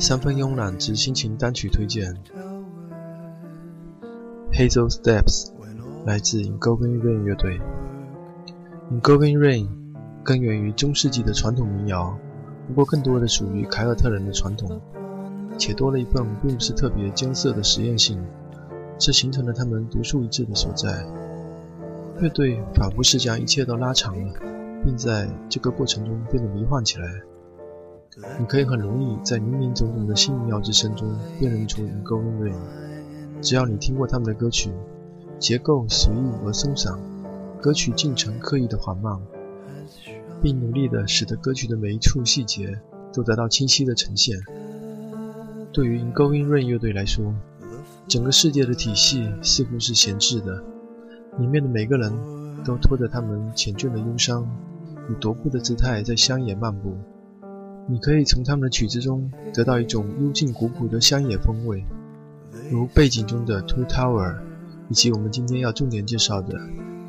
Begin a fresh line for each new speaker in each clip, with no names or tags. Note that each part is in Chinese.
三分慵懒之心情单曲推荐，《Hazel Steps》来自 Ingolvin Rain 乐队。Ingolvin Rain 根源于中世纪的传统民谣，不过更多的属于凯尔特人的传统，且多了一份并不是特别艰涩的实验性，这形成了他们独树一帜的所在。乐队仿佛是将一切都拉长了，并在这个过程中变得迷幻起来。你可以很容易在林林总总的信妙之声中辨认出 Ingo Inrain，。只要你听过他们的歌曲，结构随意而松散，歌曲进程刻意的缓慢，并努力地使得歌曲的每一处细节都得到清晰的呈现。对于 Ingo Inrain 乐队来说，整个世界的体系似乎是闲置的。里面的每个人都拖着他们缱绻的忧伤，以踱步的姿态在乡野漫步。你可以从他们的曲子中得到一种幽静古朴的乡野风味，如背景中的 Two Tower，以及我们今天要重点介绍的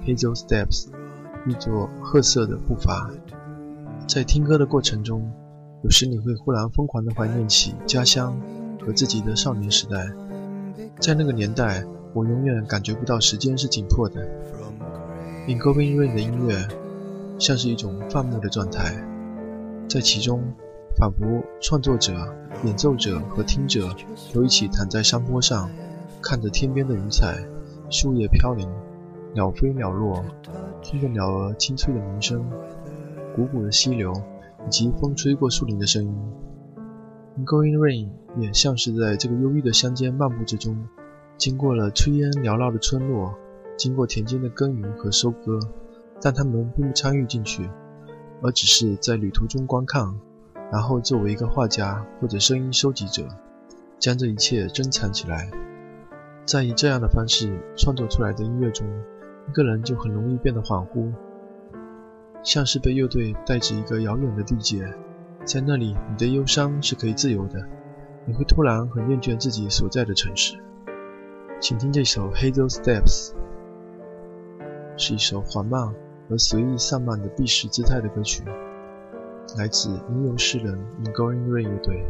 Hazel Steps，一座褐色的步伐。在听歌的过程中，有时你会忽然疯狂地怀念起家乡和自己的少年时代，在那个年代。我永远感觉不到时间是紧迫的。Ingolvin Rain 的音乐像是一种放牧的状态，在其中，仿佛创作者、演奏者和听者都一起躺在山坡上，看着天边的云彩、树叶飘零、鸟飞鸟落，听着鸟儿清脆的鸣声、汩汩的溪流以及风吹过树林的声音。Going Rain 也像是在这个忧郁的乡间漫步之中。经过了炊烟缭绕的村落，经过田间的耕耘和收割，但他们并不参与进去，而只是在旅途中观看，然后作为一个画家或者声音收集者，将这一切珍藏起来。在以这样的方式创作出来的音乐中，一个人就很容易变得恍惚，像是被乐队带至一个遥远的地界，在那里你的忧伤是可以自由的，你会突然很厌倦自己所在的城市。请听这首《Hazel Steps》，是一首缓慢而随意散漫的避世姿态的歌曲，来自吟游诗人 （Ingoing Rain 乐队。